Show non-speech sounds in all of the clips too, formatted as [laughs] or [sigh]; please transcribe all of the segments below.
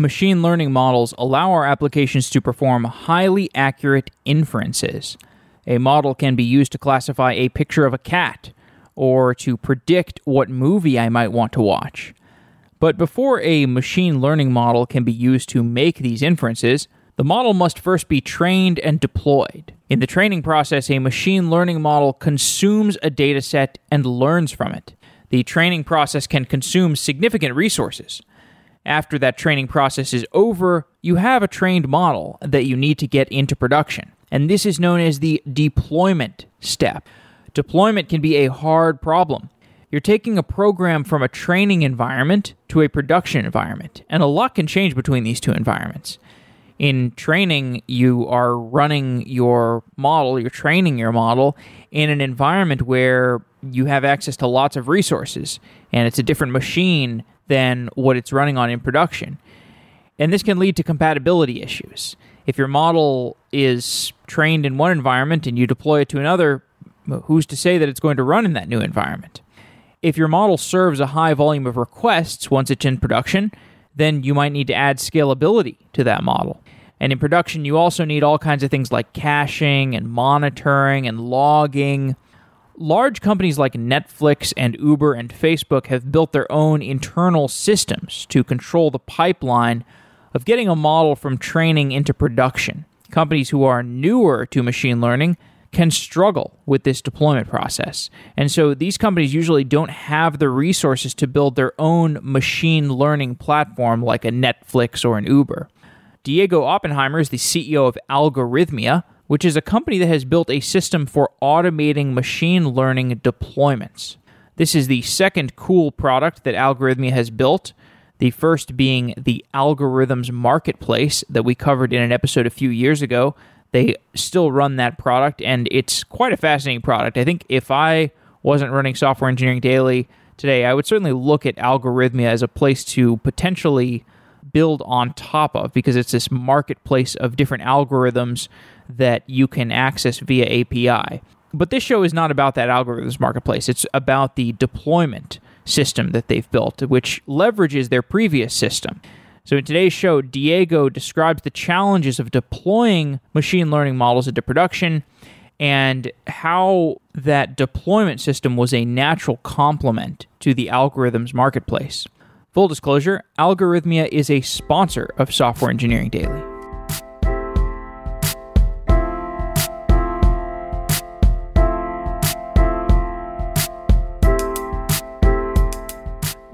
machine learning models allow our applications to perform highly accurate inferences. A model can be used to classify a picture of a cat or to predict what movie I might want to watch. But before a machine learning model can be used to make these inferences, the model must first be trained and deployed. In the training process, a machine learning model consumes a dataset and learns from it. The training process can consume significant resources. After that training process is over, you have a trained model that you need to get into production. And this is known as the deployment step. Deployment can be a hard problem. You're taking a program from a training environment to a production environment, and a lot can change between these two environments. In training, you are running your model, you're training your model in an environment where you have access to lots of resources, and it's a different machine than what it's running on in production. And this can lead to compatibility issues. If your model is trained in one environment and you deploy it to another, who's to say that it's going to run in that new environment? If your model serves a high volume of requests once it's in production, then you might need to add scalability to that model. And in production, you also need all kinds of things like caching and monitoring and logging. Large companies like Netflix and Uber and Facebook have built their own internal systems to control the pipeline of getting a model from training into production. Companies who are newer to machine learning can struggle with this deployment process. And so these companies usually don't have the resources to build their own machine learning platform like a Netflix or an Uber. Diego Oppenheimer is the CEO of Algorithmia, which is a company that has built a system for automating machine learning deployments. This is the second cool product that Algorithmia has built. The first being the Algorithms Marketplace that we covered in an episode a few years ago they still run that product, and it's quite a fascinating product. I think if I wasn't running Software Engineering Daily today, I would certainly look at Algorithmia as a place to potentially build on top of because it's this marketplace of different algorithms that you can access via API. But this show is not about that algorithms marketplace. It's about the deployment system that they've built, which leverages their previous system. So, in today's show, Diego describes the challenges of deploying machine learning models into production and how that deployment system was a natural complement to the algorithms marketplace. Full disclosure Algorithmia is a sponsor of Software Engineering Daily.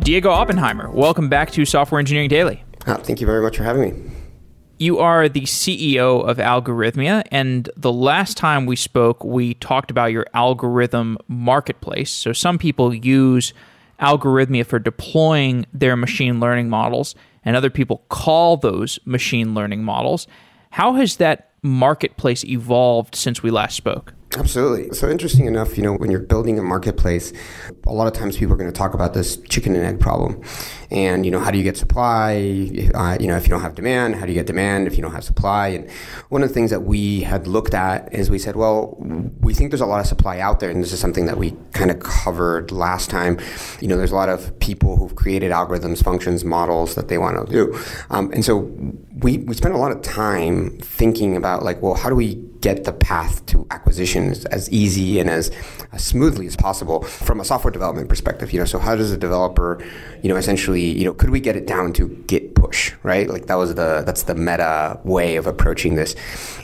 Diego Oppenheimer, welcome back to Software Engineering Daily. Oh, thank you very much for having me. You are the CEO of Algorithmia, and the last time we spoke, we talked about your algorithm marketplace. So, some people use Algorithmia for deploying their machine learning models, and other people call those machine learning models. How has that marketplace evolved since we last spoke? Absolutely. So interesting enough, you know, when you're building a marketplace, a lot of times people are going to talk about this chicken and egg problem. And, you know, how do you get supply? Uh, you know, if you don't have demand, how do you get demand if you don't have supply? And one of the things that we had looked at is we said, well, we think there's a lot of supply out there. And this is something that we kind of covered last time. You know, there's a lot of people who've created algorithms, functions, models that they want to do. Um, and so we, we spent a lot of time thinking about like, well, how do we get the path to acquisition as, as easy and as, as, smoothly as possible from a software development perspective. You know, so how does a developer, you know, essentially, you know, could we get it down to Git push, right? Like that was the that's the meta way of approaching this,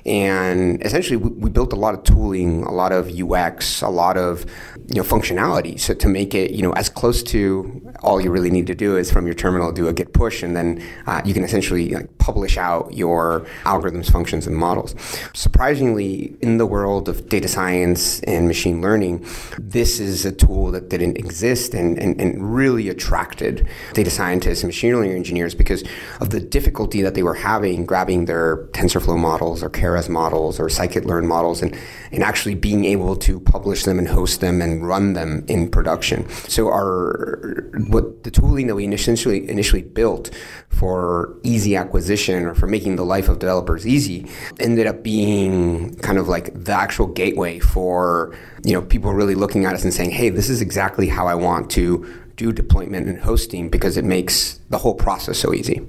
and essentially we, we built a lot of tooling, a lot of UX, a lot of you know functionality, so to make it you know as close to all you really need to do is from your terminal do a Git push, and then uh, you can essentially like, publish out your algorithms, functions, and models. Surprisingly in the world of data science and machine learning, this is a tool that didn't exist and, and, and really attracted data scientists and machine learning engineers because of the difficulty that they were having grabbing their TensorFlow models or Keras models or scikit-learn models and, and actually being able to publish them and host them and run them in production. So our what the tooling that we initially initially built for easy acquisition or for making the life of developers easy ended up being kind of like the actual gateway for you know people really looking at us and saying, "Hey, this is exactly how I want to do deployment and hosting because it makes the whole process so easy."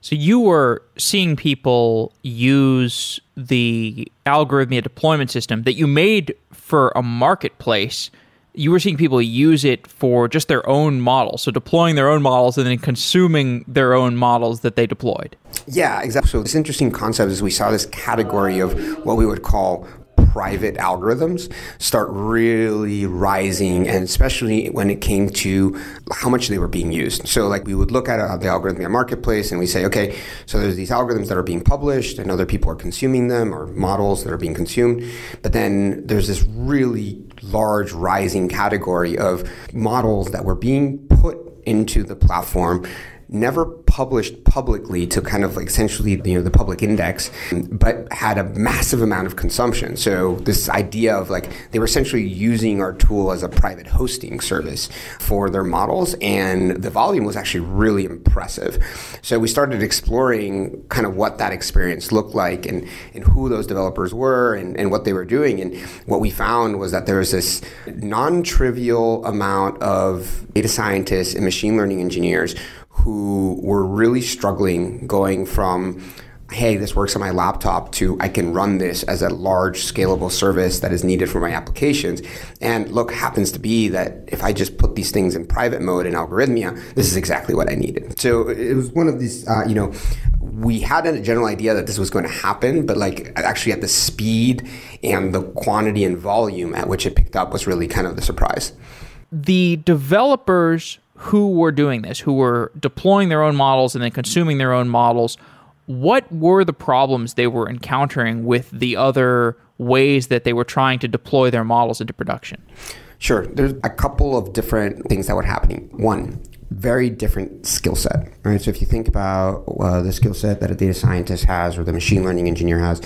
So you were seeing people use the algorithmia deployment system that you made for a marketplace. You were seeing people use it for just their own models, so deploying their own models and then consuming their own models that they deployed. Yeah, exactly. So this interesting concept is we saw this category of what we would call private algorithms start really rising, and especially when it came to how much they were being used. So, like, we would look at uh, the algorithmic marketplace and we say, okay, so there's these algorithms that are being published, and other people are consuming them, or models that are being consumed. But then there's this really large rising category of models that were being put into the platform never published publicly to kind of like essentially you know the public index, but had a massive amount of consumption. So this idea of like they were essentially using our tool as a private hosting service for their models, and the volume was actually really impressive. So we started exploring kind of what that experience looked like and, and who those developers were and, and what they were doing. And what we found was that there was this non-trivial amount of data scientists and machine learning engineers who were really struggling going from hey, this works on my laptop to I can run this as a large scalable service that is needed for my applications. And look, happens to be that if I just put these things in private mode in Algorithmia, this is exactly what I needed. So it was one of these, uh, you know, we had a general idea that this was going to happen, but like actually at the speed and the quantity and volume at which it picked up was really kind of the surprise. The developers who were doing this, who were deploying their own models and then consuming their own models, what were the problems they were encountering with the other ways that they were trying to deploy their models into production? Sure. There's a couple of different things that were happening. One, very different skill set. Right. So if you think about uh, the skill set that a data scientist has or the machine learning engineer has,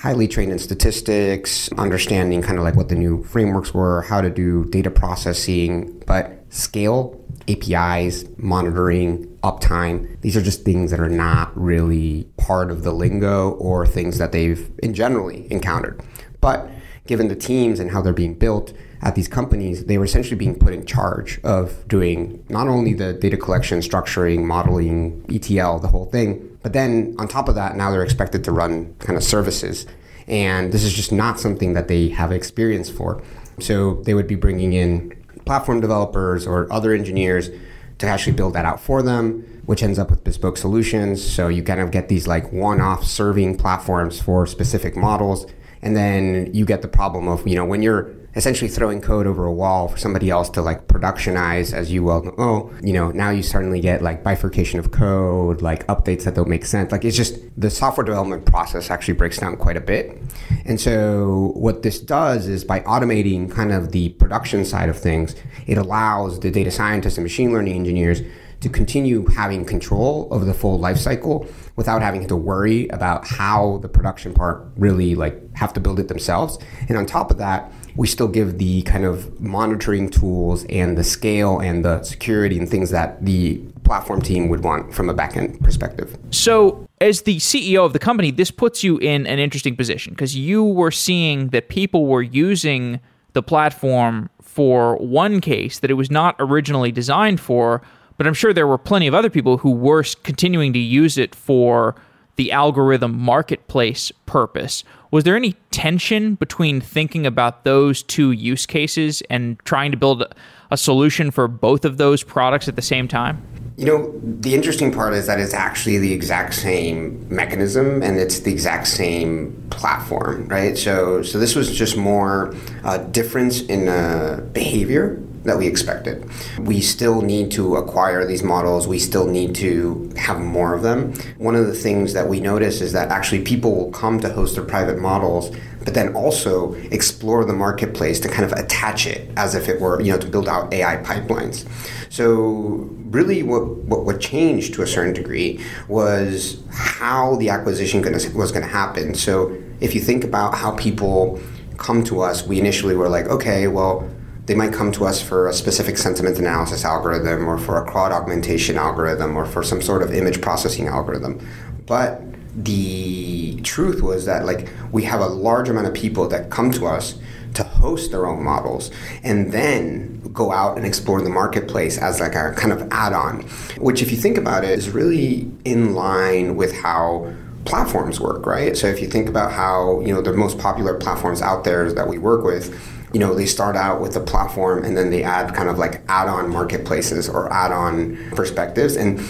highly trained in statistics, understanding kind of like what the new frameworks were, how to do data processing, but scale APIs, monitoring, uptime. These are just things that are not really part of the lingo or things that they've in generally encountered. But given the teams and how they're being built at these companies, they were essentially being put in charge of doing not only the data collection, structuring, modeling, ETL, the whole thing, but then on top of that, now they're expected to run kind of services. And this is just not something that they have experience for. So they would be bringing in platform developers or other engineers to actually build that out for them, which ends up with bespoke solutions. So you kind of get these like one off serving platforms for specific models. And then you get the problem of, you know, when you're essentially throwing code over a wall for somebody else to like productionize, as you well know, you know, now you suddenly get like bifurcation of code, like updates that don't make sense. Like it's just the software development process actually breaks down quite a bit. And so what this does is by automating kind of the production side of things, it allows the data scientists and machine learning engineers to continue having control of the full life cycle without having to worry about how the production part really like have to build it themselves. And on top of that, we still give the kind of monitoring tools and the scale and the security and things that the platform team would want from a backend perspective. So, as the CEO of the company, this puts you in an interesting position because you were seeing that people were using the platform for one case that it was not originally designed for, but I'm sure there were plenty of other people who were continuing to use it for the algorithm marketplace purpose. Was there any tension between thinking about those two use cases and trying to build a solution for both of those products at the same time? You know, the interesting part is that it's actually the exact same mechanism and it's the exact same platform, right? So, so this was just more a difference in uh, behavior that we expected. We still need to acquire these models. We still need to have more of them. One of the things that we notice is that actually people will come to host their private models, but then also explore the marketplace to kind of attach it as if it were, you know, to build out AI pipelines. So really what, what, what changed to a certain degree was how the acquisition gonna, was going to happen. So if you think about how people come to us, we initially were like, okay, well, they might come to us for a specific sentiment analysis algorithm or for a crowd augmentation algorithm or for some sort of image processing algorithm. But the truth was that like we have a large amount of people that come to us to host their own models and then go out and explore the marketplace as like a kind of add-on which if you think about it is really in line with how platforms work right so if you think about how you know the most popular platforms out there that we work with you know they start out with a platform and then they add kind of like add-on marketplaces or add-on perspectives and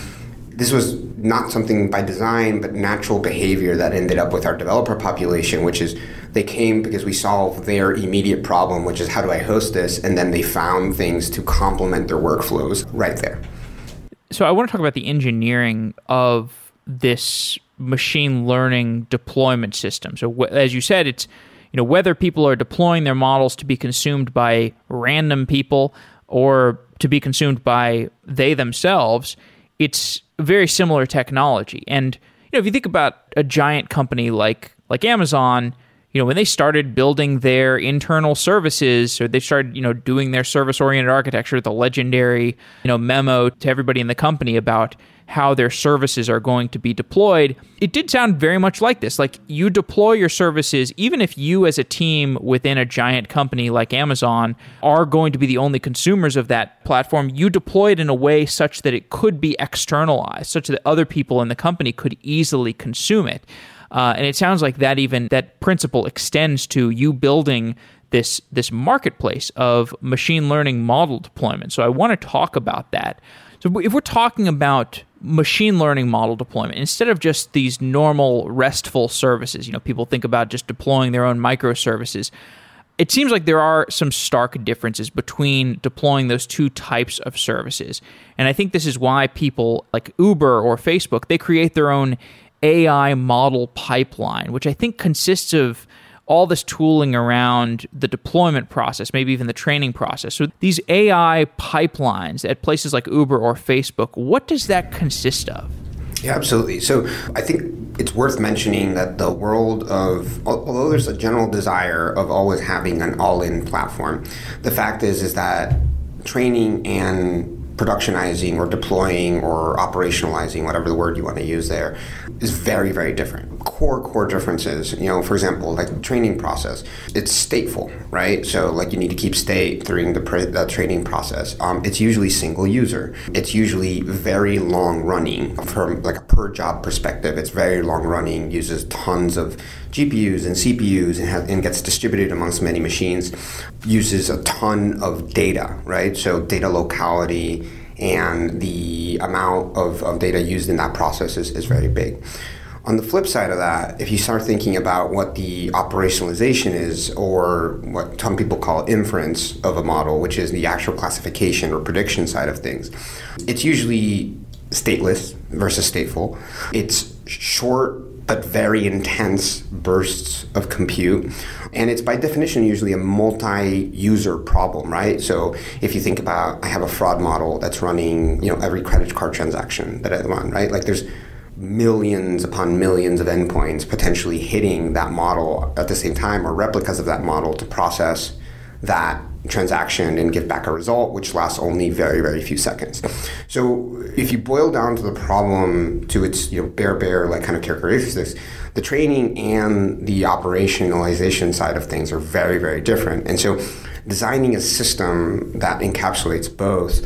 this was not something by design, but natural behavior that ended up with our developer population, which is they came because we solved their immediate problem, which is how do I host this? And then they found things to complement their workflows right there. So I want to talk about the engineering of this machine learning deployment system. So as you said, it's you know whether people are deploying their models to be consumed by random people or to be consumed by they themselves, it's very similar technology. And you know, if you think about a giant company like like Amazon, you know, when they started building their internal services or they started, you know, doing their service oriented architecture, the legendary, you know, memo to everybody in the company about how their services are going to be deployed, it did sound very much like this. Like you deploy your services, even if you as a team within a giant company like Amazon are going to be the only consumers of that platform, you deploy it in a way such that it could be externalized, such that other people in the company could easily consume it. Uh, and it sounds like that even that principle extends to you building this this marketplace of machine learning model deployment. So I want to talk about that. So if we're talking about machine learning model deployment instead of just these normal restful services, you know, people think about just deploying their own microservices. It seems like there are some stark differences between deploying those two types of services. And I think this is why people like Uber or Facebook, they create their own AI model pipeline, which I think consists of all this tooling around the deployment process, maybe even the training process. So these AI pipelines at places like Uber or Facebook, what does that consist of? Yeah, absolutely. So I think it's worth mentioning that the world of although there's a general desire of always having an all-in platform, the fact is is that training and productionizing or deploying or operationalizing, whatever the word you want to use there, is very, very different. Core, core differences, you know, for example, like training process, it's stateful, right? So, like, you need to keep state during the, pre- training process. Um, it's usually single user. It's usually very long running from like a per job perspective. It's very long running, uses tons of GPUs and CPUs and, and gets distributed amongst many machines, uses a ton of data, right? So data locality and the amount of, of data used in that process is, is very big. On the flip side of that, if you start thinking about what the operationalization is, or what some people call inference of a model, which is the actual classification or prediction side of things, it's usually stateless versus stateful. It's short but very intense bursts of compute. And it's by definition usually a multi user problem, right? So if you think about, I have a fraud model that's running, you know, every credit card transaction that I run, right? Like there's millions upon millions of endpoints potentially hitting that model at the same time or replicas of that model to process that transaction and give back a result, which lasts only very, very few seconds. So if you boil down to the problem to its you know bare bare like kind of characteristics, the training and the operationalization side of things are very, very different. And so designing a system that encapsulates both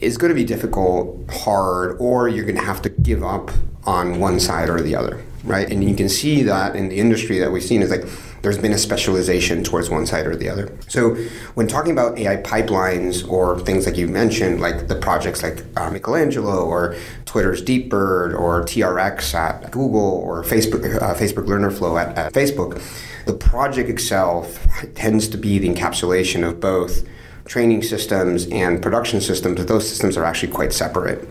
is going to be difficult, hard, or you're going to have to give up on one side or the other, right? And you can see that in the industry that we've seen is like there's been a specialization towards one side or the other. So when talking about AI pipelines or things like you mentioned, like the projects like uh, Michelangelo or Twitter's DeepBird or TRX at Google or Facebook uh, Facebook Learner Flow at, at Facebook, the project itself tends to be the encapsulation of both training systems and production systems, but those systems are actually quite separate.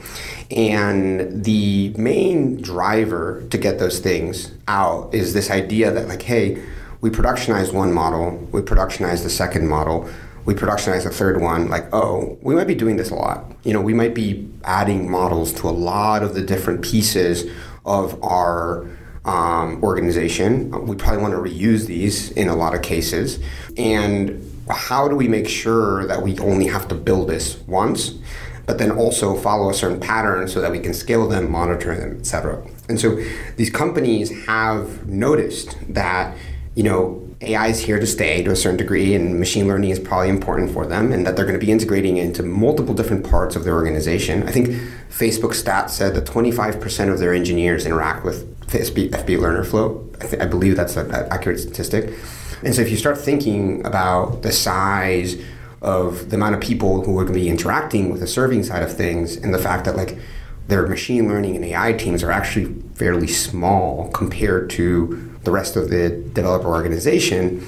And the main driver to get those things out is this idea that, like, hey, we productionize one model, we productionize the second model, we productionize the third one, like, oh, we might be doing this a lot. You know, we might be adding models to a lot of the different pieces of our um, organization. We probably want to reuse these in a lot of cases. And how do we make sure that we only have to build this once, but then also follow a certain pattern so that we can scale them, monitor them, etc. And so these companies have noticed that you know, AI is here to stay to a certain degree, and machine learning is probably important for them, and that they're going to be integrating into multiple different parts of their organization. I think Facebook stats said that 25% of their engineers interact with FB, FB Learner Flow. I, th- I believe that's an accurate statistic. And so if you start thinking about the size of the amount of people who are going to be interacting with the serving side of things, and the fact that like their machine learning and AI teams are actually fairly small compared to the rest of the developer organization,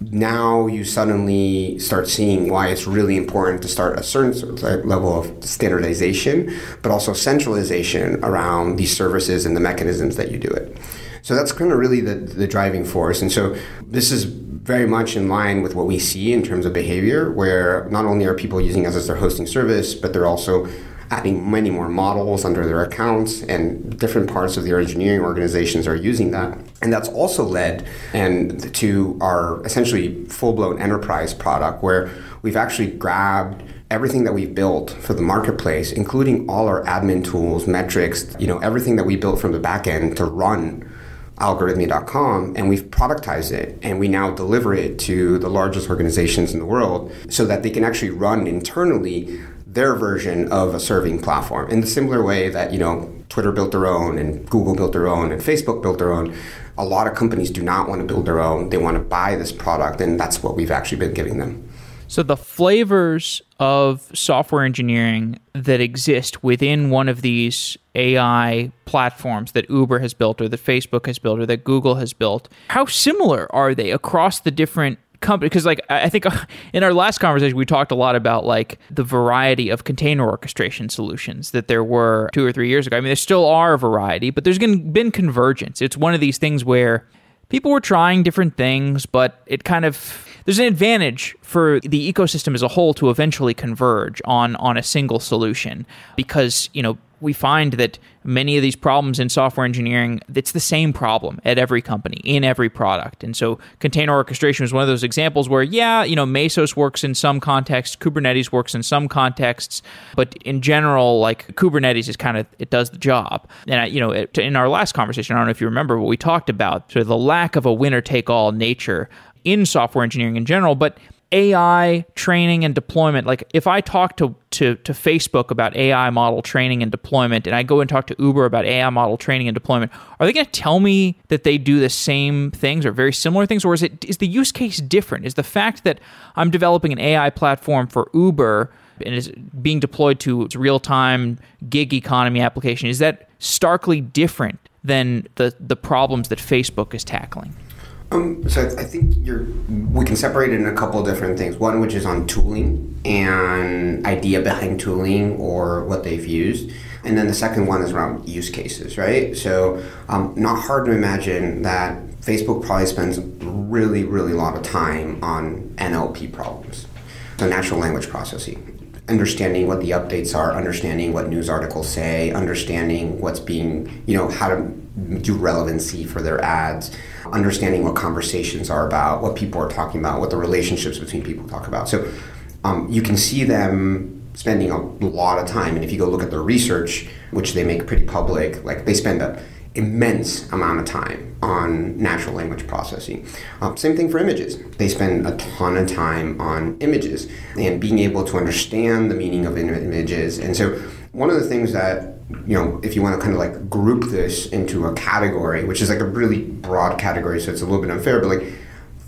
now you suddenly start seeing why it's really important to start a certain uh, level of standardization, but also centralization around these services and the mechanisms that you do it. So that's kind of really the, the driving force. And so this is very much in line with what we see in terms of behavior, where not only are people using us as their hosting service, but they're also adding many more models under their accounts, and different parts of their engineering organizations are using that. And that's also led and to our essentially full-blown enterprise product, where we've actually grabbed everything that we've built for the marketplace, including all our admin tools, metrics, you know, everything that we built from the back end to run algorithmia.com and we've productized it and we now deliver it to the largest organizations in the world so that they can actually run internally their version of a serving platform in the similar way that you know Twitter built their own and Google built their own and Facebook built their own. A lot of companies do not want to build their own. They want to buy this product, and that's what we've actually been giving them. So the flavors of software engineering that exist within one of these AI platforms that Uber has built or that Facebook has built or that Google has built, how similar are they across the different companies? because like i think [laughs] in our last conversation we talked a lot about like the variety of container orchestration solutions that there were two or three years ago i mean there still are a variety but there's been convergence it's one of these things where people were trying different things but it kind of there's an advantage for the ecosystem as a whole to eventually converge on on a single solution because you know we find that many of these problems in software engineering, it's the same problem at every company, in every product. And so container orchestration is one of those examples where, yeah, you know, Mesos works in some contexts, Kubernetes works in some contexts, but in general, like Kubernetes is kind of, it does the job. And, you know, in our last conversation, I don't know if you remember, but we talked about sort of the lack of a winner take all nature in software engineering in general, but AI training and deployment, like if I talk to, to, to Facebook about AI model training and deployment, and I go and talk to Uber about AI model training and deployment, are they going to tell me that they do the same things or very similar things, or is it is the use case different? Is the fact that I'm developing an AI platform for Uber and is being deployed to its real time gig economy application is that starkly different than the the problems that Facebook is tackling? Um, so I, think you're. We can separate it in a couple different things. One, which is on tooling and idea behind tooling or what they've used, and then the second one is around use cases, right? So, um, not hard to imagine that Facebook probably spends really, really a lot of time on NLP problems, so natural language processing understanding what the updates are, understanding what news articles say, understanding what's being, you know, how to do relevancy for their ads, understanding what conversations are about, what people are talking about, what the relationships between people talk about. So um, you can see them spending a lot of time. And if you go look at their research, which they make pretty public, like they spend an immense amount of time on natural language processing. Um, same thing for images. They spend a ton of time on images and being able to understand the meaning of images. And so one of the things that you know, if you want to kind of like group this into a category, which is like a really broad category, so it's a little bit unfair, but like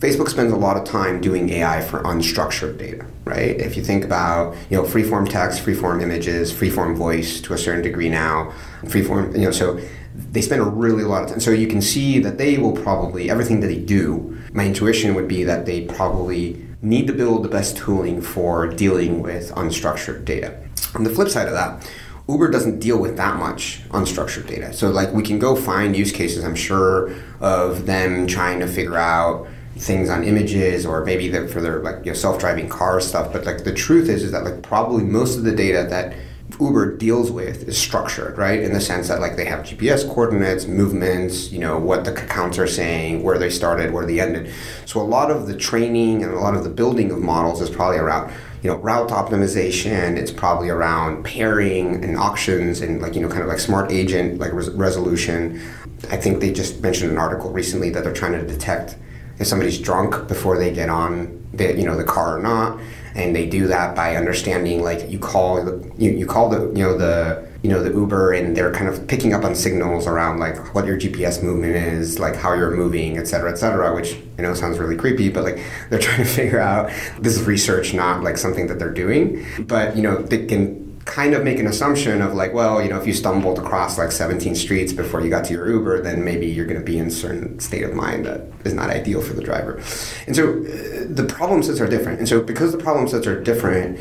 Facebook spends a lot of time doing AI for unstructured data, right? If you think about, you know, freeform text, freeform images, freeform voice to a certain degree now, freeform, you know, so they spend a really lot of time. So you can see that they will probably, everything that they do, my intuition would be that they probably need to build the best tooling for dealing with unstructured data. On the flip side of that, Uber doesn't deal with that much unstructured data. So like we can go find use cases, I'm sure, of them trying to figure out things on images or maybe for their like you know, self-driving car stuff. But like the truth is is that like probably most of the data that Uber deals with is structured, right? In the sense that like they have GPS coordinates, movements, you know, what the accounts are saying, where they started, where they ended. So a lot of the training and a lot of the building of models is probably around you know route optimization it's probably around pairing and auctions and like you know kind of like smart agent like res- resolution. I think they just mentioned an article recently that they're trying to detect if somebody's drunk before they get on the you know the car or not. And they do that by understanding like you call the, you, you call the you know the you know the Uber and they're kind of picking up on signals around like what your GPS movement is, like how you're moving, et cetera, et cetera, which I know sounds really creepy, but like [laughs] they're trying to figure out this is research, not like something that they're doing. But you know, they can kind of make an assumption of like, well, you know, if you stumbled across like 17 streets before you got to your Uber, then maybe you're going to be in a certain state of mind that is not ideal for the driver. And so uh, the problem sets are different. And so because the problem sets are different,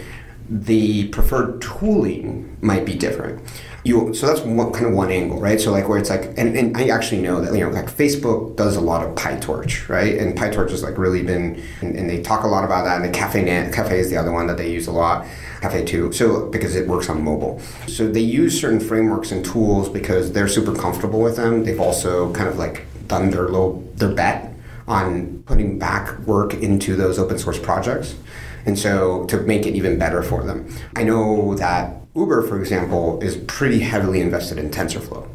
the preferred tooling might be different. You, so that's one, kind of one angle, right? So like where it's like, and, and I actually know that you know like Facebook does a lot of PyTorch, right? And PyTorch has like really been, and, and they talk a lot about that. And the Caffe Caffe is the other one that they use a lot. Caffe 2. So because it works on mobile. So they use certain frameworks and tools because they're super comfortable with them. They've also kind of like done their little their bet on putting back work into those open source projects. And so to make it even better for them. I know that Uber, for example, is pretty heavily invested in TensorFlow.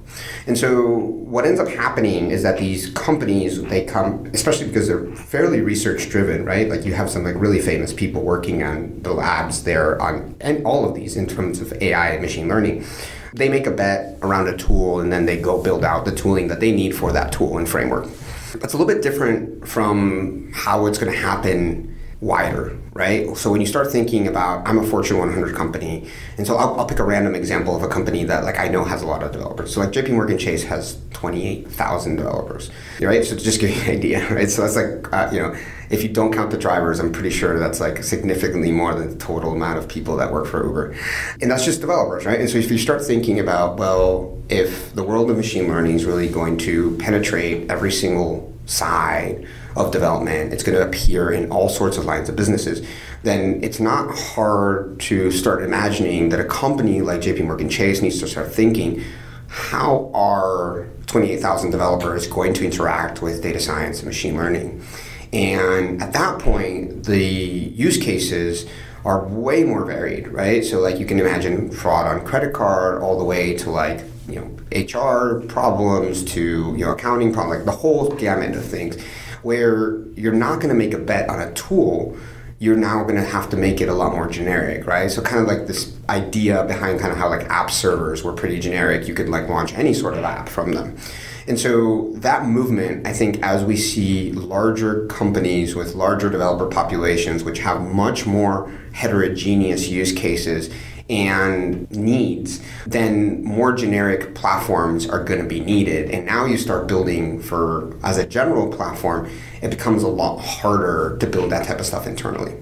And so what ends up happening is that these companies, they come, especially because they're fairly research driven, right? Like you have some like really famous people working on the labs there on, and all of these in terms of AI and machine learning. They make a bet around a tool and then they go build out the tooling that they need for that tool and framework. That's a little bit different from how it's going to happen wider, right? So when you start thinking about, I'm a Fortune 100 company, and so I'll, I'll, pick a random example of a company that like I know has a lot of developers. So like JP Morgan Chase has 28,000 developers, right? So to just give you an idea, [laughs] right? So that's like, uh, you know, if you don't count the drivers, I'm pretty sure that's like significantly more than the total amount of people that work for Uber. And that's just developers, right? And so if you start thinking about, well, if the world of machine learning is really going to penetrate every single side of development, it's going to appear in all sorts of lines of businesses, then it's not hard to start imagining that a company like JP Morgan Chase needs to start thinking how are 28,000 developers going to interact with data science and machine learning? And at that point, the use cases are way more varied, right? So like you can imagine fraud on credit card all the way to like, you know, HR problems to, you know, accounting problems, like the whole gamut of things where you're not going to make a bet on a tool you're now going to have to make it a lot more generic, right? So kind of like this idea behind kind of how like app servers were pretty generic. You could like launch any sort of app from them. And so that movement, I think, as we see larger companies with larger developer populations, which have much more heterogeneous use cases and needs, then more generic platforms are going to be needed. And now you start building for, as a general platform, it becomes a lot harder to build that type of stuff internally.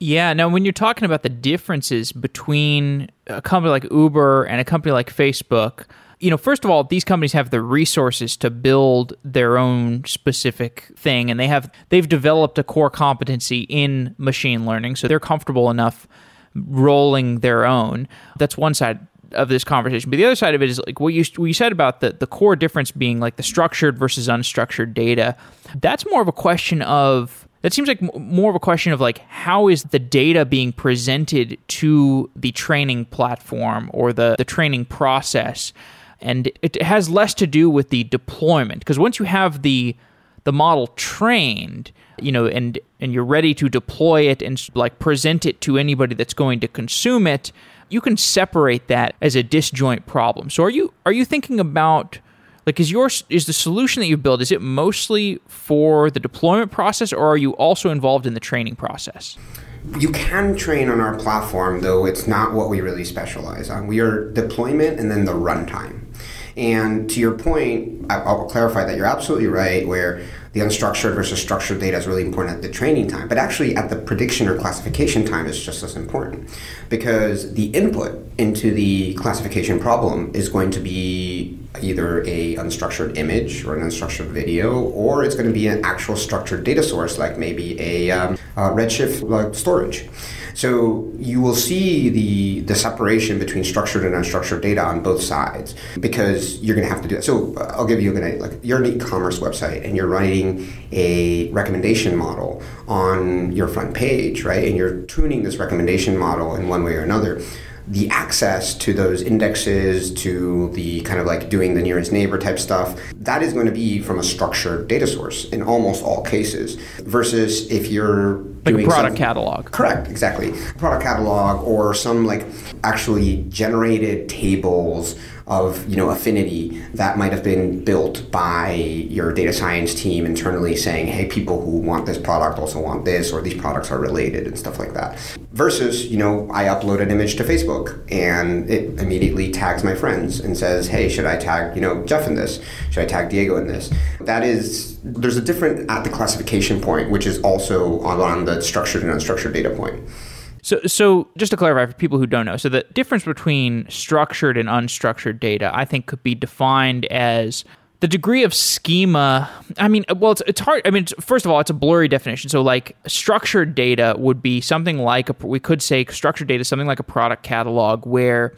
Yeah. Now, when you're talking about the differences between a company like Uber and a company like Facebook, you know, first of all, these companies have the resources to build their own specific thing, and they have they've developed a core competency in machine learning, so they're comfortable enough rolling their own. That's one side of this conversation. But the other side of it is like what you what you said about the the core difference being like the structured versus unstructured data. That's more of a question of that seems like more of a question of like how is the data being presented to the training platform or the the training process and it has less to do with the deployment because once you have the the model trained you know and and you're ready to deploy it and like present it to anybody that's going to consume it you can separate that as a disjoint problem. So are you are you thinking about like is your is the solution that you build is it mostly for the deployment process or are you also involved in the training process? You can train on our platform though it's not what we really specialize on. We are deployment and then the runtime and to your point i'll clarify that you're absolutely right where the unstructured versus structured data is really important at the training time, but actually at the prediction or classification time is just as important because the input into the classification problem is going to be either a unstructured image or an unstructured video, or it's going to be an actual structured data source like maybe a, um, a Redshift like storage. So you will see the the separation between structured and unstructured data on both sides because you're going to have to do that. So uh, I'll give you an like you're an e-commerce website and you're writing a recommendation model on your front page, right? And you're tuning this recommendation model in one way or another the access to those indexes, to the kind of like doing the nearest neighbor type stuff, that is going to be from a structured data source in almost all cases. Versus if you're like doing a product catalog. Correct, exactly. Product catalog or some like actually generated tables of you know affinity that might have been built by your data science team internally saying hey people who want this product also want this or these products are related and stuff like that. Versus you know i upload an image to facebook and it immediately tags my friends and says hey should i tag you know jeff in this? Should i tag diego in this? That is there's a different at the classification point which is also on, the structured and unstructured data point So, so just to clarify for people who don't know, so the difference between structured and unstructured data, I think, could be defined as the degree of schema. I mean, well, it's, it's hard. I mean, first of all, it's a blurry definition. So, like, structured data would be something like a, we could say structured data, something like a product catalog where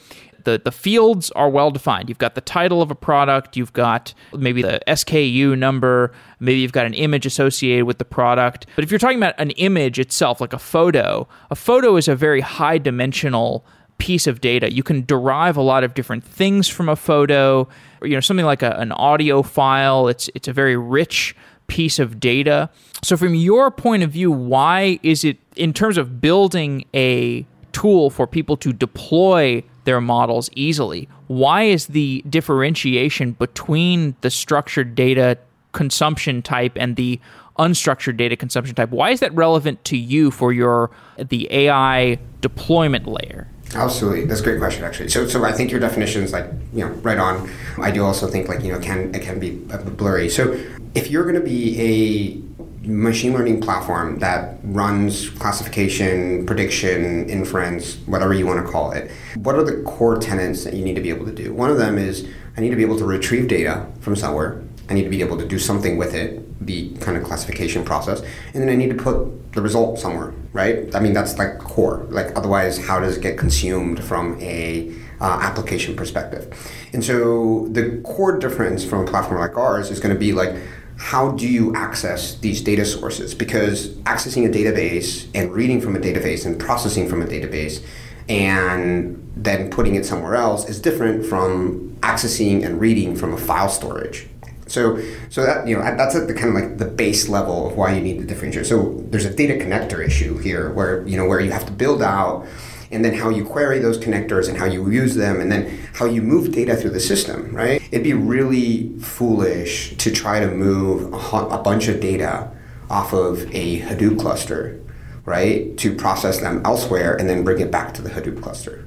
the, the fields are well defined. You've got the title of a product, you've got maybe the SKU number, maybe you've got an image associated with the product. But if you're talking about an image itself, like a photo, a photo is a very high dimensional piece of data. You can derive a lot of different things from a photo, or, you know, something like a, an audio file. It's it's a very rich piece of data. So from your point of view, why is it in terms of building a tool for people to deploy their models easily. Why is the differentiation between the structured data consumption type and the unstructured data consumption type? Why is that relevant to you for your the AI deployment layer? Absolutely, that's a great question. Actually, so so I think your definition is like you know right on. I do also think like you know can it can be blurry. So if you're going to be a machine learning platform that runs classification, prediction, inference, whatever you want to call it, what are the core tenets that you need to be able to do? One of them is I need to be able to retrieve data from somewhere. I need to be able to do something with it, the kind of classification process, and then I need to put the result somewhere, right? I mean, that's like core. Like, otherwise, how does it get consumed from a uh, application perspective? And so, the core difference from a platform like ours is going to be like, how do you access these data sources? Because accessing a database and reading from a database and processing from a database and then putting it somewhere else is different from accessing and reading from a file storage. So, so that you know that's at the kind of like the base level of why you need the differentiator. So there's a data connector issue here, where you know where you have to build out, and then how you query those connectors and how you use them, and then how you move data through the system. Right? It'd be really foolish to try to move a, bunch of data off of a Hadoop cluster, right, to process them elsewhere and then bring it back to the Hadoop cluster.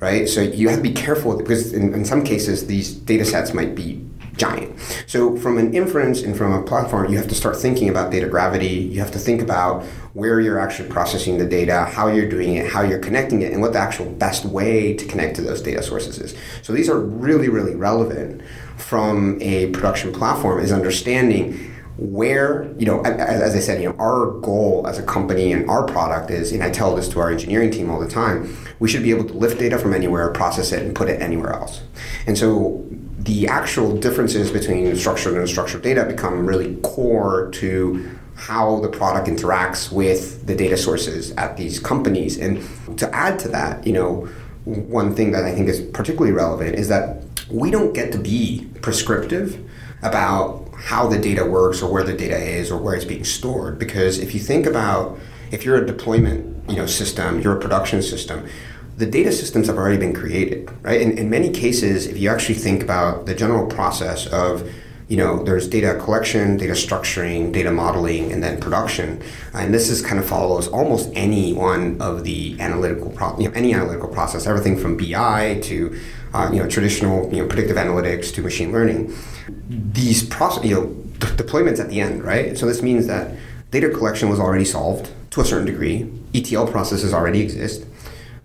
Right, so you have to be careful because in, in some cases these data sets might be giant. So from an inference and from a platform, you have to start thinking about data gravity. You have to think about where you're actually processing the data, how you're doing it, how you're connecting it, and what the actual best way to connect to those data sources is. So these are really, really relevant from a production platform is understanding where you know as, as, i said you know our goal as a company and our product is and i tell this to our engineering team all the time we should be able to lift data from anywhere process it and put it anywhere else and so the actual differences between structured and unstructured data become really core to how the product interacts with the data sources at these companies. And to add to that, you know, one thing that I think is particularly relevant is that we don't get to be prescriptive about how the data works or where the data is or where it's being stored. Because if you think about if you're a deployment, you know, system, you're a production system, the data systems have already been created, right? In, in many cases, if you actually think about the general process of, you know, there's data collection, data structuring, data modeling, and then production, and this is kind of follows almost any one of the analytical, pro- you know, any analytical process, everything from BI to, uh, you know, traditional, you know, predictive analytics to machine learning. These process, you know, d- deployments at the end, right? So this means that data collection was already solved to a certain degree. ETL processes already exist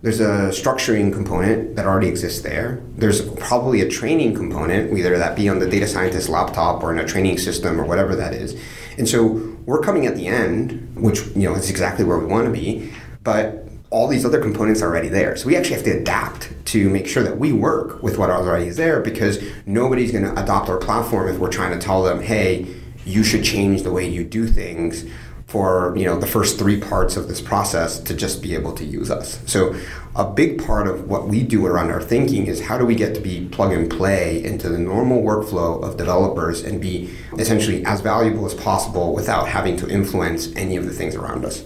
there's a structuring component that already exists there. There's probably a training component, whether that be on the data scientist laptop or in a training system or whatever that is. And so we're coming at the end, which you know is exactly where we want to be, but all these other components are already there. So we actually have to adapt to make sure that we work with what already is there because nobody's going to adopt our platform if we're trying to tell them, hey, you should change the way you do things for you know the first three parts of this process to just be able to use us. So a big part of what we do around our thinking is how do we get to be plug and play into the normal workflow of developers and be essentially as valuable as possible without having to influence any of the things around us.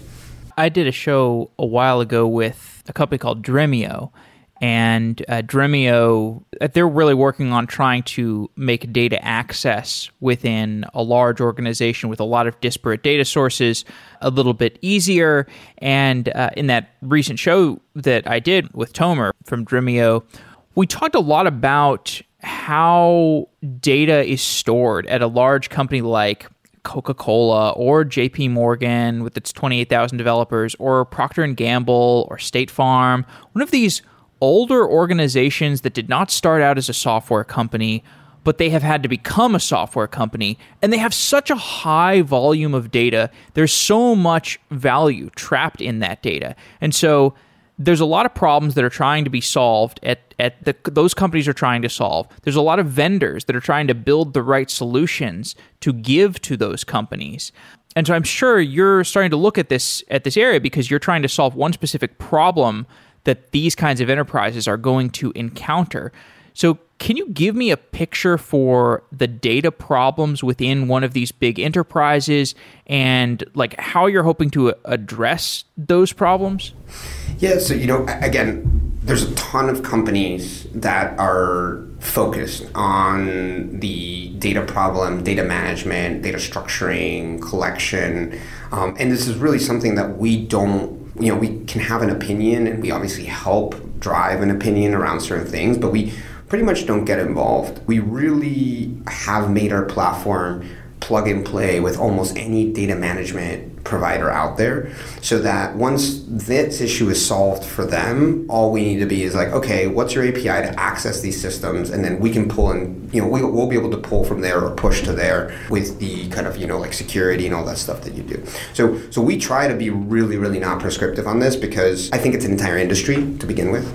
I did a show a while ago with a company called Dremio and uh, Dremio, uh, they're really working on trying to make data access within a large organization with a lot of disparate data sources a little bit easier. And uh, in that recent show that I did with Tomer from Dremio, we talked a lot about how data is stored at a large company like Coca-Cola or JP Morgan with its 28,000 developers or Procter and Gamble or State Farm, one of these older organizations that did not start out as a software company, but they have had to become a software company. And they have such a high volume of data. There's so much value trapped in that data. And so there's a lot of problems that are trying to be solved at, at the, those companies are trying to solve. There's a lot of vendors that are trying to build the right solutions to give to those companies. And so I'm sure you're starting to look at this at this area because you're trying to solve one specific problem that these kinds of enterprises are going to encounter. So, can you give me a picture for the data problems within one of these big enterprises and like how you're hoping to address those problems? Yeah, so you know, again, there's a ton of companies that are focused on the data problem, data management, data structuring, collection, um, and this is really something that we don't you know, we can have an opinion and we obviously help drive an opinion around certain things, but we pretty much don't get involved. We really have made our platform plug and play with almost any data management provider out there so that once this issue is solved for them all we need to be is like okay what's your api to access these systems? And then we can pull in you know we, we'll be able to pull from there or push to there with the kind of you know like security and all that stuff that you do. So so we try to be really really not prescriptive on this because i think it's an entire industry to begin with.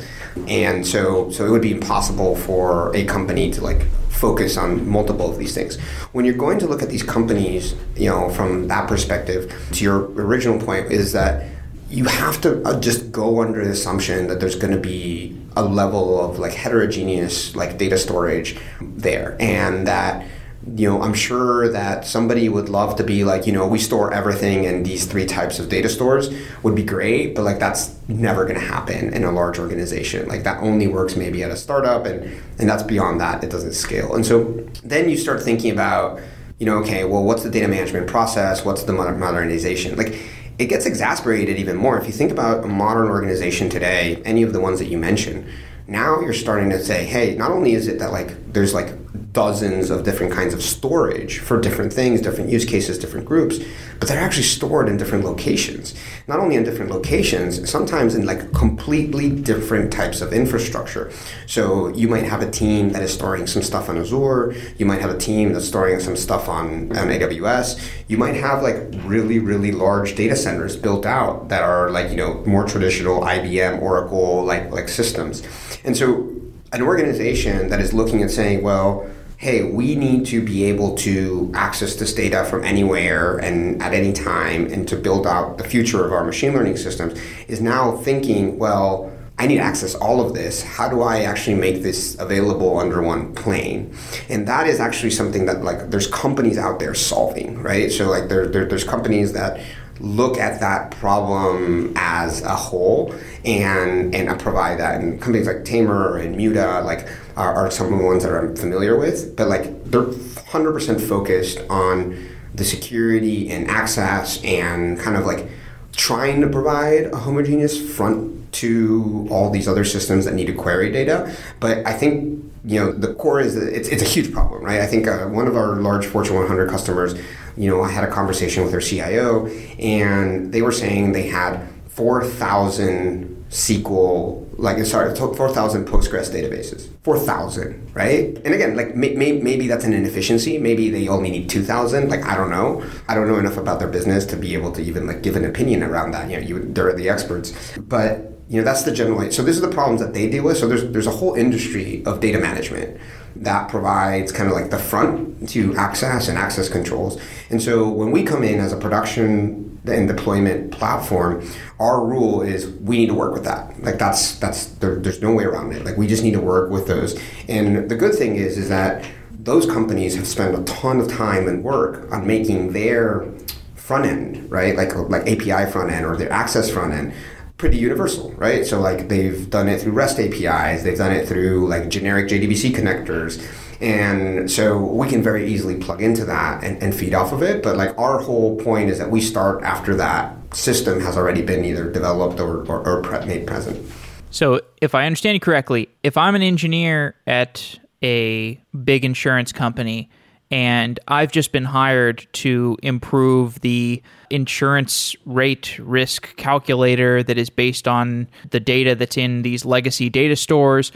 And so so it would be impossible for a company to like focus on multiple of these things. When you're going to look at these companies, you know, from that perspective, to your original point, is that you have to uh, just go under the assumption that there's going to be a level of like heterogeneous like data storage there and that you know, I'm sure that somebody would love to be like, you know, we store everything in these three types of data stores would be great, but like that's never going to happen in a large organization. Like that only works maybe at a startup and and that's beyond that. It doesn't scale. And so then you start thinking about, you know, okay, well, what's the data management process? What's the modernization? Like it gets exasperated even more if you think about a modern organization today, any of the ones that you mentioned now you're starting to say, hey, not only is it that like there's like dozens of different kinds of storage for different things, different use cases, different groups, but they're actually stored in different locations. Not only in different locations, sometimes in like completely different types of infrastructure. So you might have a team that is storing some stuff on Azure, you might have a team that's storing some stuff on, on AWS, you might have like really, really large data centers built out that are like, you know, more traditional IBM, Oracle like like systems. And so an organization that is looking and saying, well, hey, we need to be able to access this data from anywhere and at any time and to build out the future of our machine learning systems is now thinking, well, I need to access all of this. How do I actually make this available under one plane? And that is actually something that like there's companies out there solving, right? So like there, there there's companies that look at that problem as a whole and and provide that. And companies like Tamr and Immuta like are, are some of the ones that I'm familiar with, but like they're 100% focused on the security and access and kind of like trying to provide a homogeneous front to all these other systems that need to query data. But I think you know the core is it's, it's a huge problem, right? I think uh, one of our large Fortune 100 customers, you know, I had a conversation with their CIO, and they were saying they had 4,000 SQL, like sorry, 4,000 Postgres databases. 4,000, right? And again, like may, may, maybe that's an inefficiency. Maybe they only need 2,000. Like I don't know. I don't know enough about their business to be able to even like give an opinion around that. You know, you they're the experts. But you know, that's the general. So this is the problems that they deal with. So there's there's a whole industry of data management that provides kind of like the front to access and access controls. And so when we come in as a production and deployment platform, our rule is we need to work with that. Like that's that's there, there's no way around it. Like we just need to work with those. And the good thing is is that those companies have spent a ton of time and work on making their front end, right? Like like API front end or their access front end pretty universal, right? So like they've done it through REST APIs, they've done it through like generic JDBC connectors. And so we can very easily plug into that and, and feed off of it. But like our whole point is that we start after that system has already been either developed or, or, or pre- made present. So if I understand you correctly, if I'm an engineer at a big insurance company and I've just been hired to improve the insurance rate risk calculator that is based on the data that's in these legacy data stores.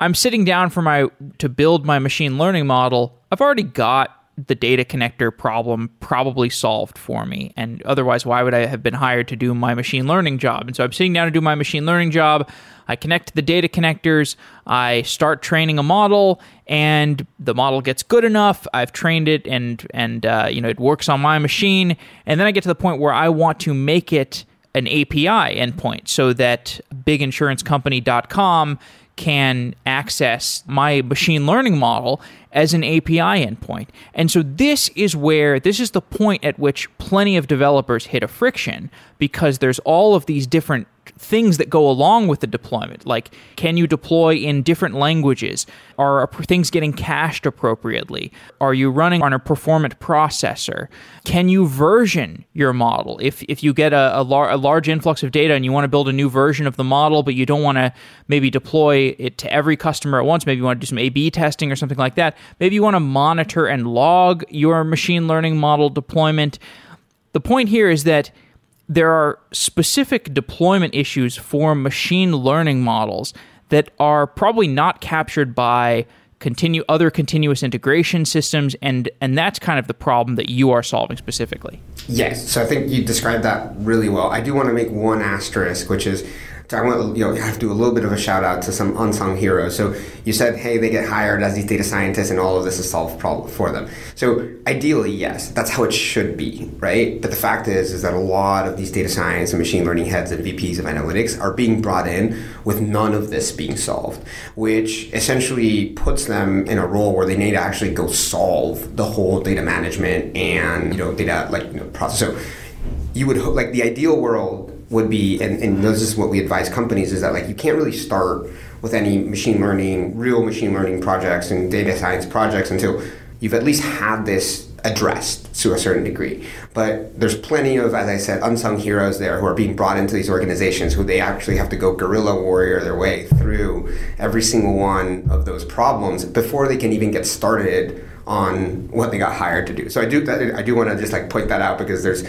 I'm sitting down for my to build my machine learning model. I've already got the data connector problem probably solved for me. And otherwise, why would I have been hired to do my machine learning job? And so I'm sitting down to do my machine learning job. I connect the data connectors. I start training a model, and the model gets good enough. I've trained it, and and uh, you know it works on my machine. And then I get to the point where I want to make it an API endpoint so that biginsurancecompany.com can access my machine learning model as an API endpoint. And so this is where this is the point at which plenty of developers hit a friction because there's all of these different things that go along with the deployment. Like, can you deploy in different languages? Are things getting cached appropriately? Are you running on a performant processor? Can you version your model? If, if you get a, a, lar- a large influx of data and you want to build a new version of the model, but you don't want to maybe deploy it to every customer at once, maybe you want to do some A B testing or something like that, maybe you want to monitor and log your machine learning model deployment. The point here is that there are specific deployment issues for machine learning models that are probably not captured by continue other continuous integration systems and and that's kind of the problem that you are solving specifically. Yes, so I think you described that really well. I do want to make one asterisk which is so I want you know have to do a little bit of a shout out to some unsung heroes. So you said, hey, they get hired as these data scientists, and all of this is solved problem for them. So ideally, yes, that's how it should be, right? But the fact is, is that a lot of these data science and machine learning heads and VPs of analytics are being brought in with none of this being solved, which essentially puts them in a role where they need to actually go solve the whole data management and you know data like you know, process. So you would like the ideal world would be, and, and this is what we advise companies, is that like you can't really start with any machine learning, real machine learning projects and data science projects until you've at least had this addressed to a certain degree. But there's plenty of, as I said, unsung heroes there who are being brought into these organizations who they actually have to go guerrilla warrior their way through every single one of those problems before they can even get started on what they got hired to do. So I do I do want to just like point that out because there's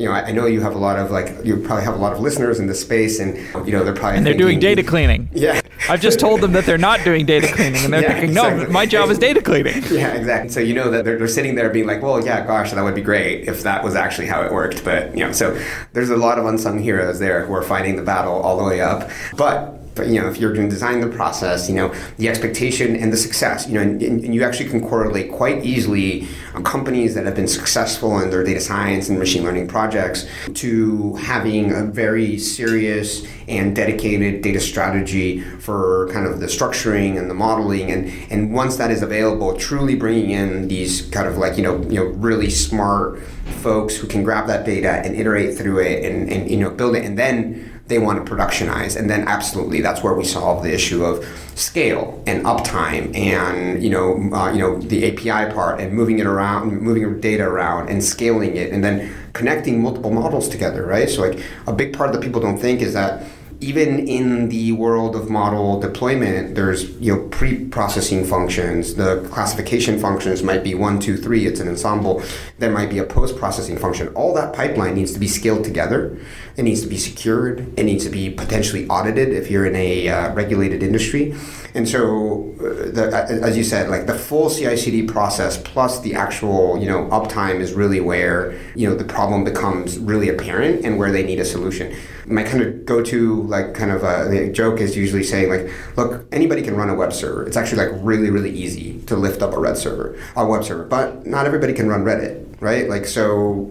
you know, I know you have a lot of like you probably have a lot of listeners in this space, and you know they're probably and they're thinking, doing data cleaning. Yeah, I've just told them that they're not doing data cleaning, and they're [laughs] yeah, thinking, no, exactly. my job is data cleaning. [laughs] Yeah, exactly. So you know that they're, they're sitting there being like, well, yeah, gosh, that would be great if that was actually how it worked. But you know, so there's a lot of unsung heroes there who are fighting the battle all the way up. But you know, if you're going to design the process, you know, the expectation and the success, you know, and, and you actually can correlate quite easily uh, companies that have been successful in their data science and machine learning projects to having a very serious and dedicated data strategy for kind of the structuring and the modeling. And, and once that is available, truly bringing in these kind of like, you know, you know, really smart folks who can grab that data and iterate through it and, and you know, build it and then they want to productionize. And then absolutely that's where we solve the issue of scale and uptime and you know uh, you know the API part and moving it around moving data around and scaling it and then connecting multiple models together right? So like a big part that people don't think is that even in the world of model deployment, there's you know pre-processing functions. The classification functions might be one, two, three. It's an ensemble. There might be a post-processing function. All that pipeline needs to be scaled together. It needs to be secured. It needs to be potentially audited if you're in a uh, regulated industry. And so, uh, the, uh, as you said, like the full CI/CD process plus the actual you know uptime is really where you know the problem becomes really apparent and where they need a solution. My kind of go-to like kind of uh, a joke is usually saying like, look, anybody can run a web server. It's actually like really really easy to lift up a red server, a web server, but not everybody can run Reddit, right? Like so,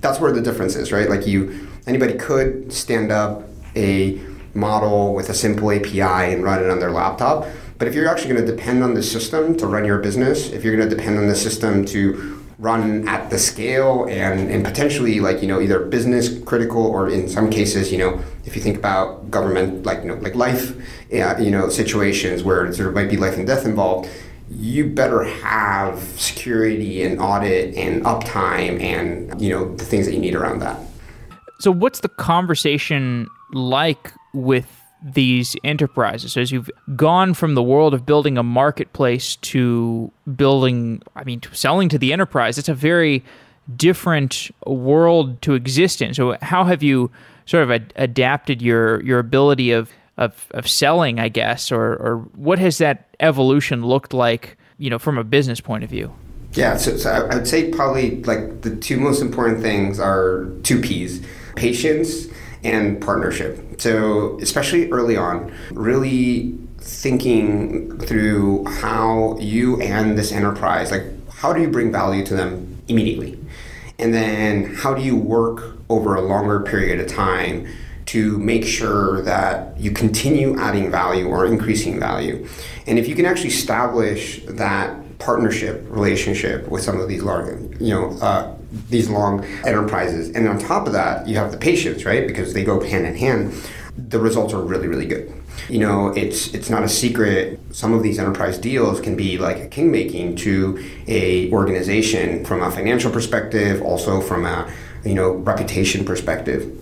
that's where the difference is, right? Like you, anybody could stand up a model with a simple API and run it on their laptop. But if you're actually going to depend on the system to run your business, if you're going to depend on the system to run at the scale and, and potentially like you know either business critical or in some cases you know if you think about government like you know like life uh, you know situations where there might be life and death involved you better have security and audit and uptime and you know the things that you need around that. So what's the conversation like with these enterprises. So as you've gone from the world of building a marketplace to building, I mean, to selling to the enterprise, it's a very different world to exist in. So how have you sort of ad- adapted your your ability of of, of selling, I guess, or or what has that evolution looked like, you know, from a business point of view? Yeah, so, so I would say probably like the two most important things are two P's: patience and partnership. So, especially early on, really thinking through how you and this enterprise, like, how do you bring value to them immediately? And then how do you work over a longer period of time to make sure that you continue adding value or increasing value? And if you can actually establish that partnership relationship with some of these large, you know, uh, these long enterprises. And on top of that, you have the patience, right? Because they go hand in hand. The results are really, really good. You know, it's it's not a secret. Some of these enterprise deals can be like a kingmaking to a organization from a financial perspective, also from a you know reputation perspective.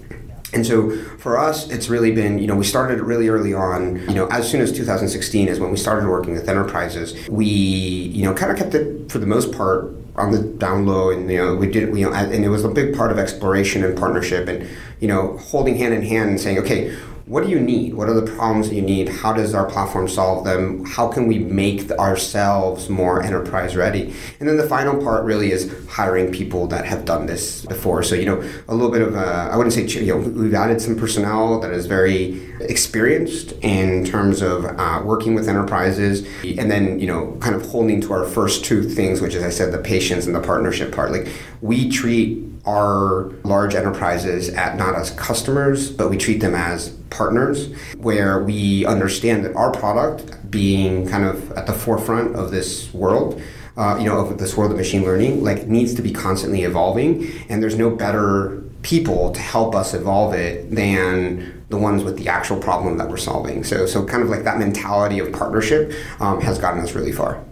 And so for us, it's really been, you know, we started really early on, you know, as soon as 2016 is when we started working with enterprises. We, you know, kind of kept it for the most part on the down low and, you know, we did, you know, and it was a big part of exploration and partnership and, you know, holding hand in hand and saying, okay, what do you need? What are the problems that you need? How does our platform solve them? How can we make ourselves more enterprise ready? And then the final part really is hiring people that have done this before. So, you know, a little bit of, a, I wouldn't say, you know, we've added some personnel that is very experienced in terms of uh, working with enterprises and then, you know, kind of holding to our first two things, which is, I said, the patience and the partnership part. Like, we treat our large enterprises at not as customers, but we treat them as partners, where we understand that our product, being kind of at the forefront of this world, uh, you know, of this world of machine learning, like needs to be constantly evolving, and there's no better people to help us evolve it than the ones with the actual problem that we're solving. So, so kind of like that mentality of partnership um, has gotten us really far.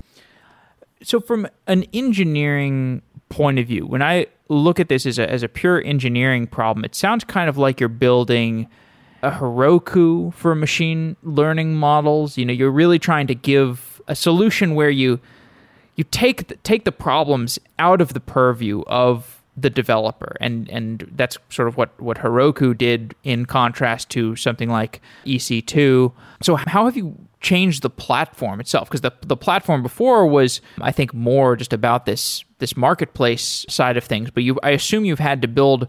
So, from an engineering point of view, when I look at this as a, as a pure engineering problem, it sounds kind of like you're building a Heroku for machine learning models. You know, you're really trying to give a solution where you you take the, take the problems out of the purview of the developer, and and that's sort of what what Heroku did in contrast to something like EC2. So how have you changed the platform itself? Because the the platform before was, I think, more just about this this marketplace side of things. But you, I assume you've had to build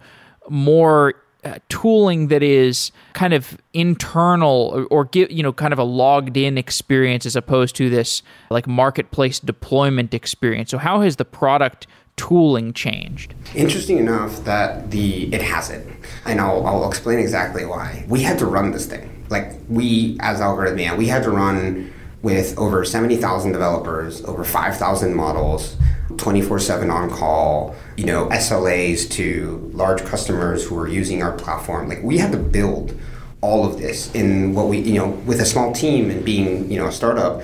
more uh, tooling that is kind of internal or, or give you know kind of a logged in experience as opposed to this like marketplace deployment experience. So how has the product tooling changed? Interesting enough that the it hasn't. And I'll, I'll explain exactly why. We had to run this thing. Like we as algorithmia we had to run with over 70,000 developers over 5,000 models 24/7 on call, you know, SLAs to large customers who are using our platform. Like we had to build all of this in what we, you know, with a small team and being, you know, a startup,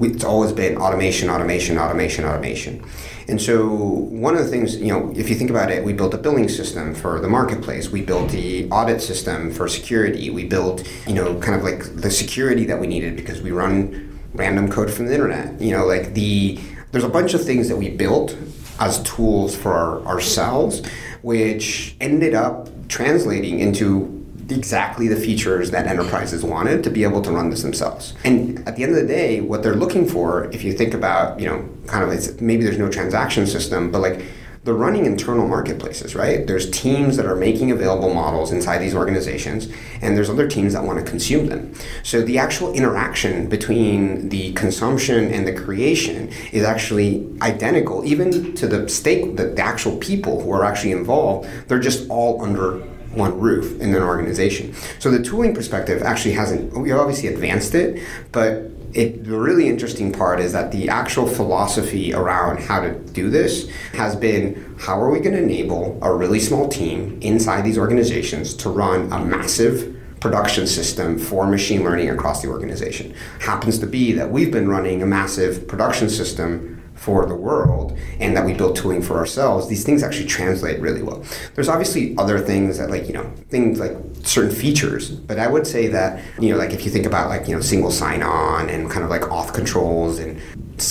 it's always been automation, automation, automation, automation. And so one of the things, you know, if you think about it, we built a billing system for the marketplace. We built the audit system for security. We built, you know, kind of like the security that we needed because we run random code from the internet. You know, like the there's a bunch of things that we built as tools for our, ourselves, which ended up translating into exactly the features that enterprises wanted to be able to run this themselves. And at the end of the day, what they're looking for, if you think about, you know, kind of maybe there's no transaction system, but like they're running internal marketplaces, right? There's teams that are making available models inside these organizations, and there's other teams that want to consume them. So the actual interaction between the consumption and the creation is actually identical, even to the stake, the, the actual people who are actually involved. They're just all under one roof in an organization. So the tooling perspective actually hasn't. We obviously advanced it, but it, the really interesting part is that the actual philosophy around how to do this has been how are we going to enable a really small team inside these organizations to run a massive production system for machine learning across the organization. Happens to be that we've been running a massive production system for the world and that we build tooling for ourselves, these things actually translate really well. There's obviously other things that like, you know, things like certain features, but I would say that, you know, like if you think about like, you know, single sign on and kind of like auth controls and,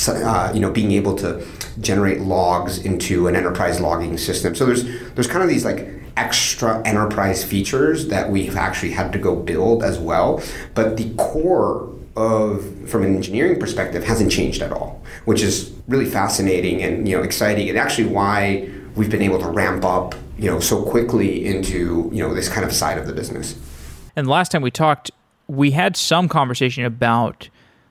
uh, you know, being able to generate logs into an enterprise logging system. So there's, there's kind of these like extra enterprise features that we've actually had to go build as well. But the core of from an engineering perspective hasn't changed at all, which is really fascinating and you know exciting and actually why we've been able to ramp up you know so quickly into you know this kind of side of the business. And last time we talked, we had some conversation about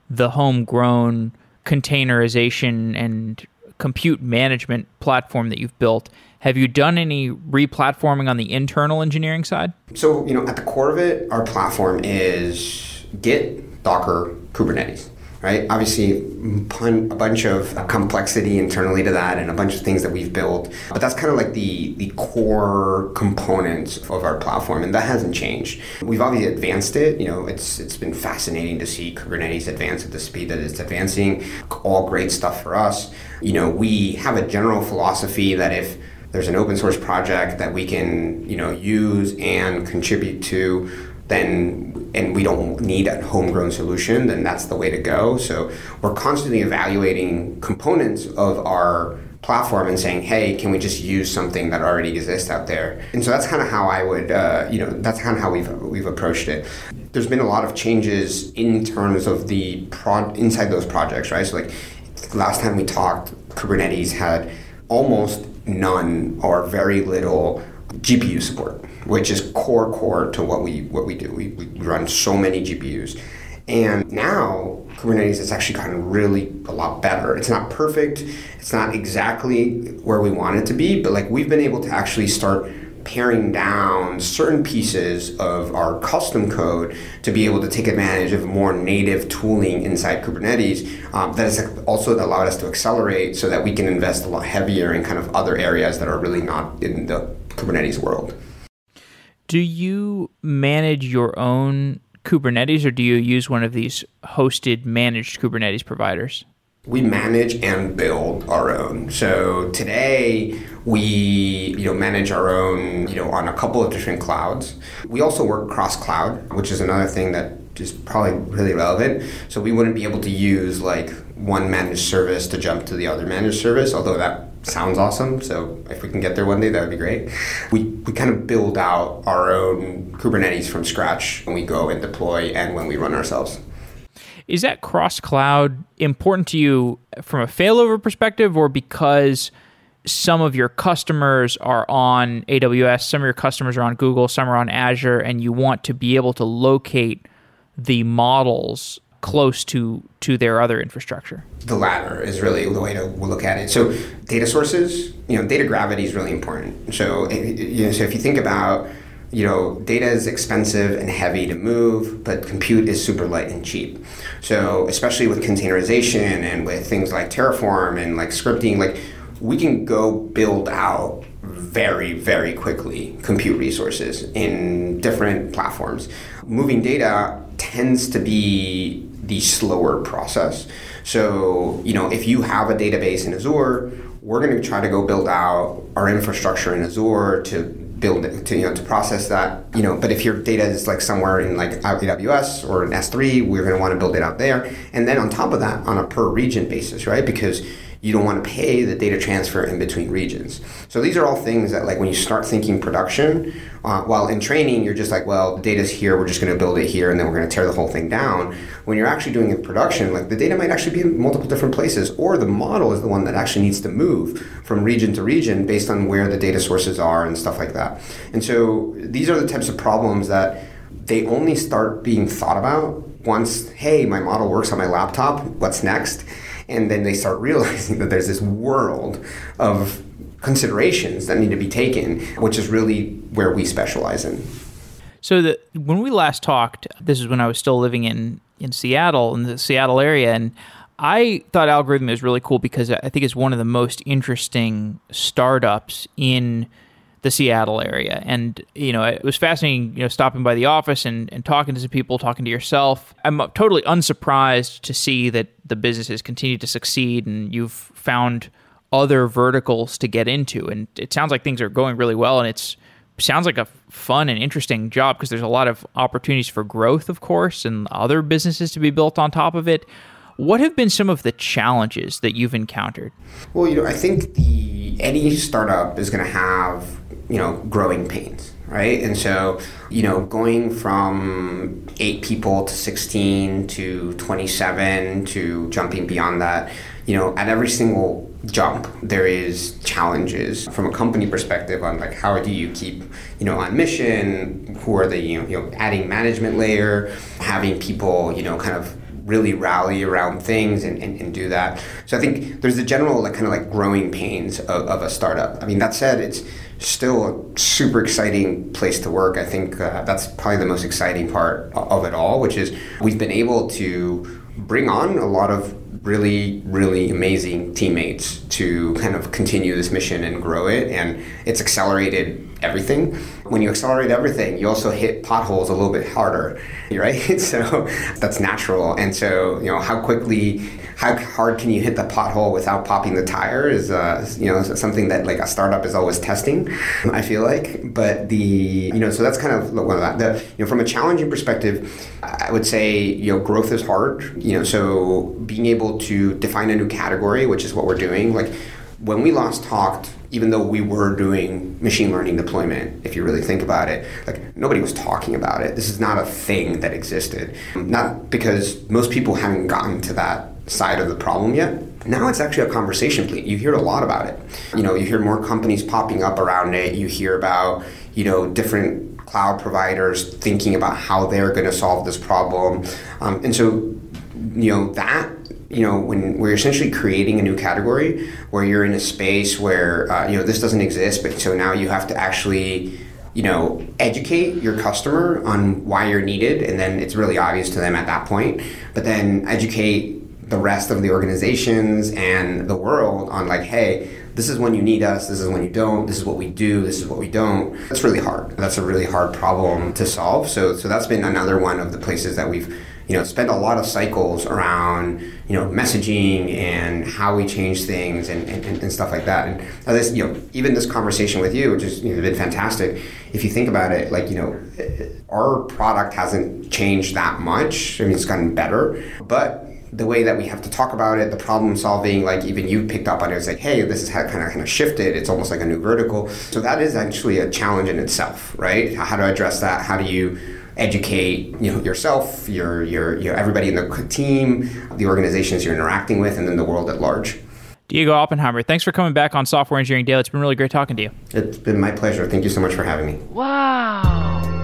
the homegrown containerization and compute management platform that you've built. Have you done any replatforming on the internal engineering side? So, you know, at the core of it, our platform is Git Docker, Kubernetes, right? Obviously, a bunch of complexity internally to that and a bunch of things that we've built. But that's kind of like the, the core components of our platform, and that hasn't changed. We've obviously advanced it. You know, it's it's been fascinating to see Kubernetes advance at the speed that it's advancing. All great stuff for us. You know, we have a general philosophy that if there's an open source project that we can, you know, use and contribute to, then and we don't need a homegrown solution, then that's the way to go. So we're constantly evaluating components of our platform and saying, hey, can we just use something that already exists out there? And so that's kind of how I would, uh, you know, that's kind of how we've we've approached it. There's been a lot of changes in terms of the inside those projects, right? So like last time we talked, Kubernetes had almost none or very little GPU support which is core core to what we what we do. We, we run so many GPUs. And now Kubernetes has actually gotten really a lot better. It's not perfect. It's not exactly where we want it to be, but like we've been able to actually start paring down certain pieces of our custom code to be able to take advantage of more native tooling inside Kubernetes um, that has also allowed us to accelerate so that we can invest a lot heavier in kind of other areas that are really not in the Kubernetes world. Do you manage your own Kubernetes or do you use one of these hosted managed Kubernetes providers? We manage and build our own. So today we you know manage our own you know on a couple of different clouds. We also work cross cloud, which is another thing that is probably really relevant. So we wouldn't be able to use like one managed service to jump to the other managed service, although that sounds awesome. So if we can get there one day, that would be great. We, we kind of build out our own Kubernetes from scratch when we go and deploy and when we run ourselves. Is that cross cloud important to you from a failover perspective or because some of your customers are on AWS, some of your customers are on Google, some are on Azure, and you want to be able to locate the models close to to their other infrastructure? The latter is really the way to look at it. So data sources, you know, data gravity is really important. So you know, so if you think about you know, data is expensive and heavy to move, but compute is super light and cheap. So, especially with containerization and with things like Terraform and like scripting, like we can go build out very, very quickly compute resources in different platforms. Moving data tends to be the slower process. So, you know, if you have a database in Azure, we're going to try to go build out our infrastructure in Azure to build it, to you know to process that you know. But if your data is like somewhere in like AWS or in S3 we're going to want to build it out there. And then on top of that on a per region basis right? Because you don't want to pay the data transfer in between regions. So these are all things that like when you start thinking production, uh, while in training you're just like, well, the data's here, we're just going to build it here, and then we're going to tear the whole thing down. When you're actually doing it production, like the data might actually be in multiple different places, or the model is the one that actually needs to move from region to region based on where the data sources are and stuff like that. And so these are the types of problems that they only start being thought about once, hey, my model works on my laptop, what's next? And then they start [laughs] realizing that there's this world of considerations that need to be taken, which is really where we specialize in. So the, when we last talked, this is when I was still living in, in Seattle, in the Seattle area, and I thought Algorithmia was really cool because I think it's one of the most interesting startups in the Seattle area. And, you know, it was fascinating, you know, stopping by the office and, and talking to some people, talking to yourself. I'm uh, totally unsurprised to see that the business has continued to succeed and you've found other verticals to get into. And it sounds like things are going really well and it's sounds like a fun and interesting job because there's a lot of opportunities for growth, of course, and other businesses to be built on top of it. What have been some of the challenges that you've encountered? Well, you know, I think the any startup is going to have you know, growing pains, right? And so, you know, going from eight people to 16 to 27 to jumping beyond that, you know, at every single jump there is challenges from a company perspective on like how do you keep you know on mission who are the you know, you know adding management layer having people you know kind of really rally around things and, and, and, do that. So I think there's the general like kind of like growing pains of, of a startup. I mean that said, it's still a super exciting place to work. I think uh, that's probably the most exciting part of it all, which is we've been able to bring on a lot of really, really amazing teammates to kind of continue this mission and grow it. And it's accelerated everything. When you accelerate everything, you also hit potholes a little bit harder, [laughs] right? [laughs] so that's natural. And so, you know, how quickly how hard can you hit the pothole without popping the tire is uh, you know something that like a startup is always testing. [laughs] I feel like, but the you know so that's kind of one of that. The you know from a challenging perspective, I would say you know growth is hard. You know so being able to define a new category, which is what we're doing, like when we last talked, even though we were doing machine learning deployment, if you really think about it, like nobody was talking about it. This is not a thing that existed. Not because most people haven't gotten to that side of the problem yet. Now it's actually a conversation You hear a lot about it. You know, you hear more companies popping up around it. You hear about, you know, different cloud providers thinking about how they're going to solve this problem. Um, and so, you know, that you know when we're essentially creating a new category where you're in a space where uh, you know this doesn't exist but so now you have to actually you know educate your customer on why you're needed and then it's really obvious to them at that point but then educate the rest of the organizations and the world on like, hey, this is when you need us, this is when you don't, this is what we do, this is what we don't. That's really hard. That's a really hard problem to solve. So so that's been another one of the places that we've you know spent a lot of cycles around you know messaging and how we change things and, and, and stuff like that and this you know even this conversation with you which has you know, been fantastic if you think about it like you know our product hasn't changed that much i mean it's gotten better but the way that we have to talk about it, the problem solving, like even you picked up on it, it's like, hey, this is kind of kind of shifted. It's almost like a new vertical. So that is actually a challenge in itself, right? How to address that? How do you educate you know yourself, your your your everybody in the team, the organizations you're interacting with, and then the world at large. Diego Oppenheimer, thanks for coming back on Software Engineering Daily. It's been really great talking to you. It's been my pleasure. Thank you so much for having me. Wow.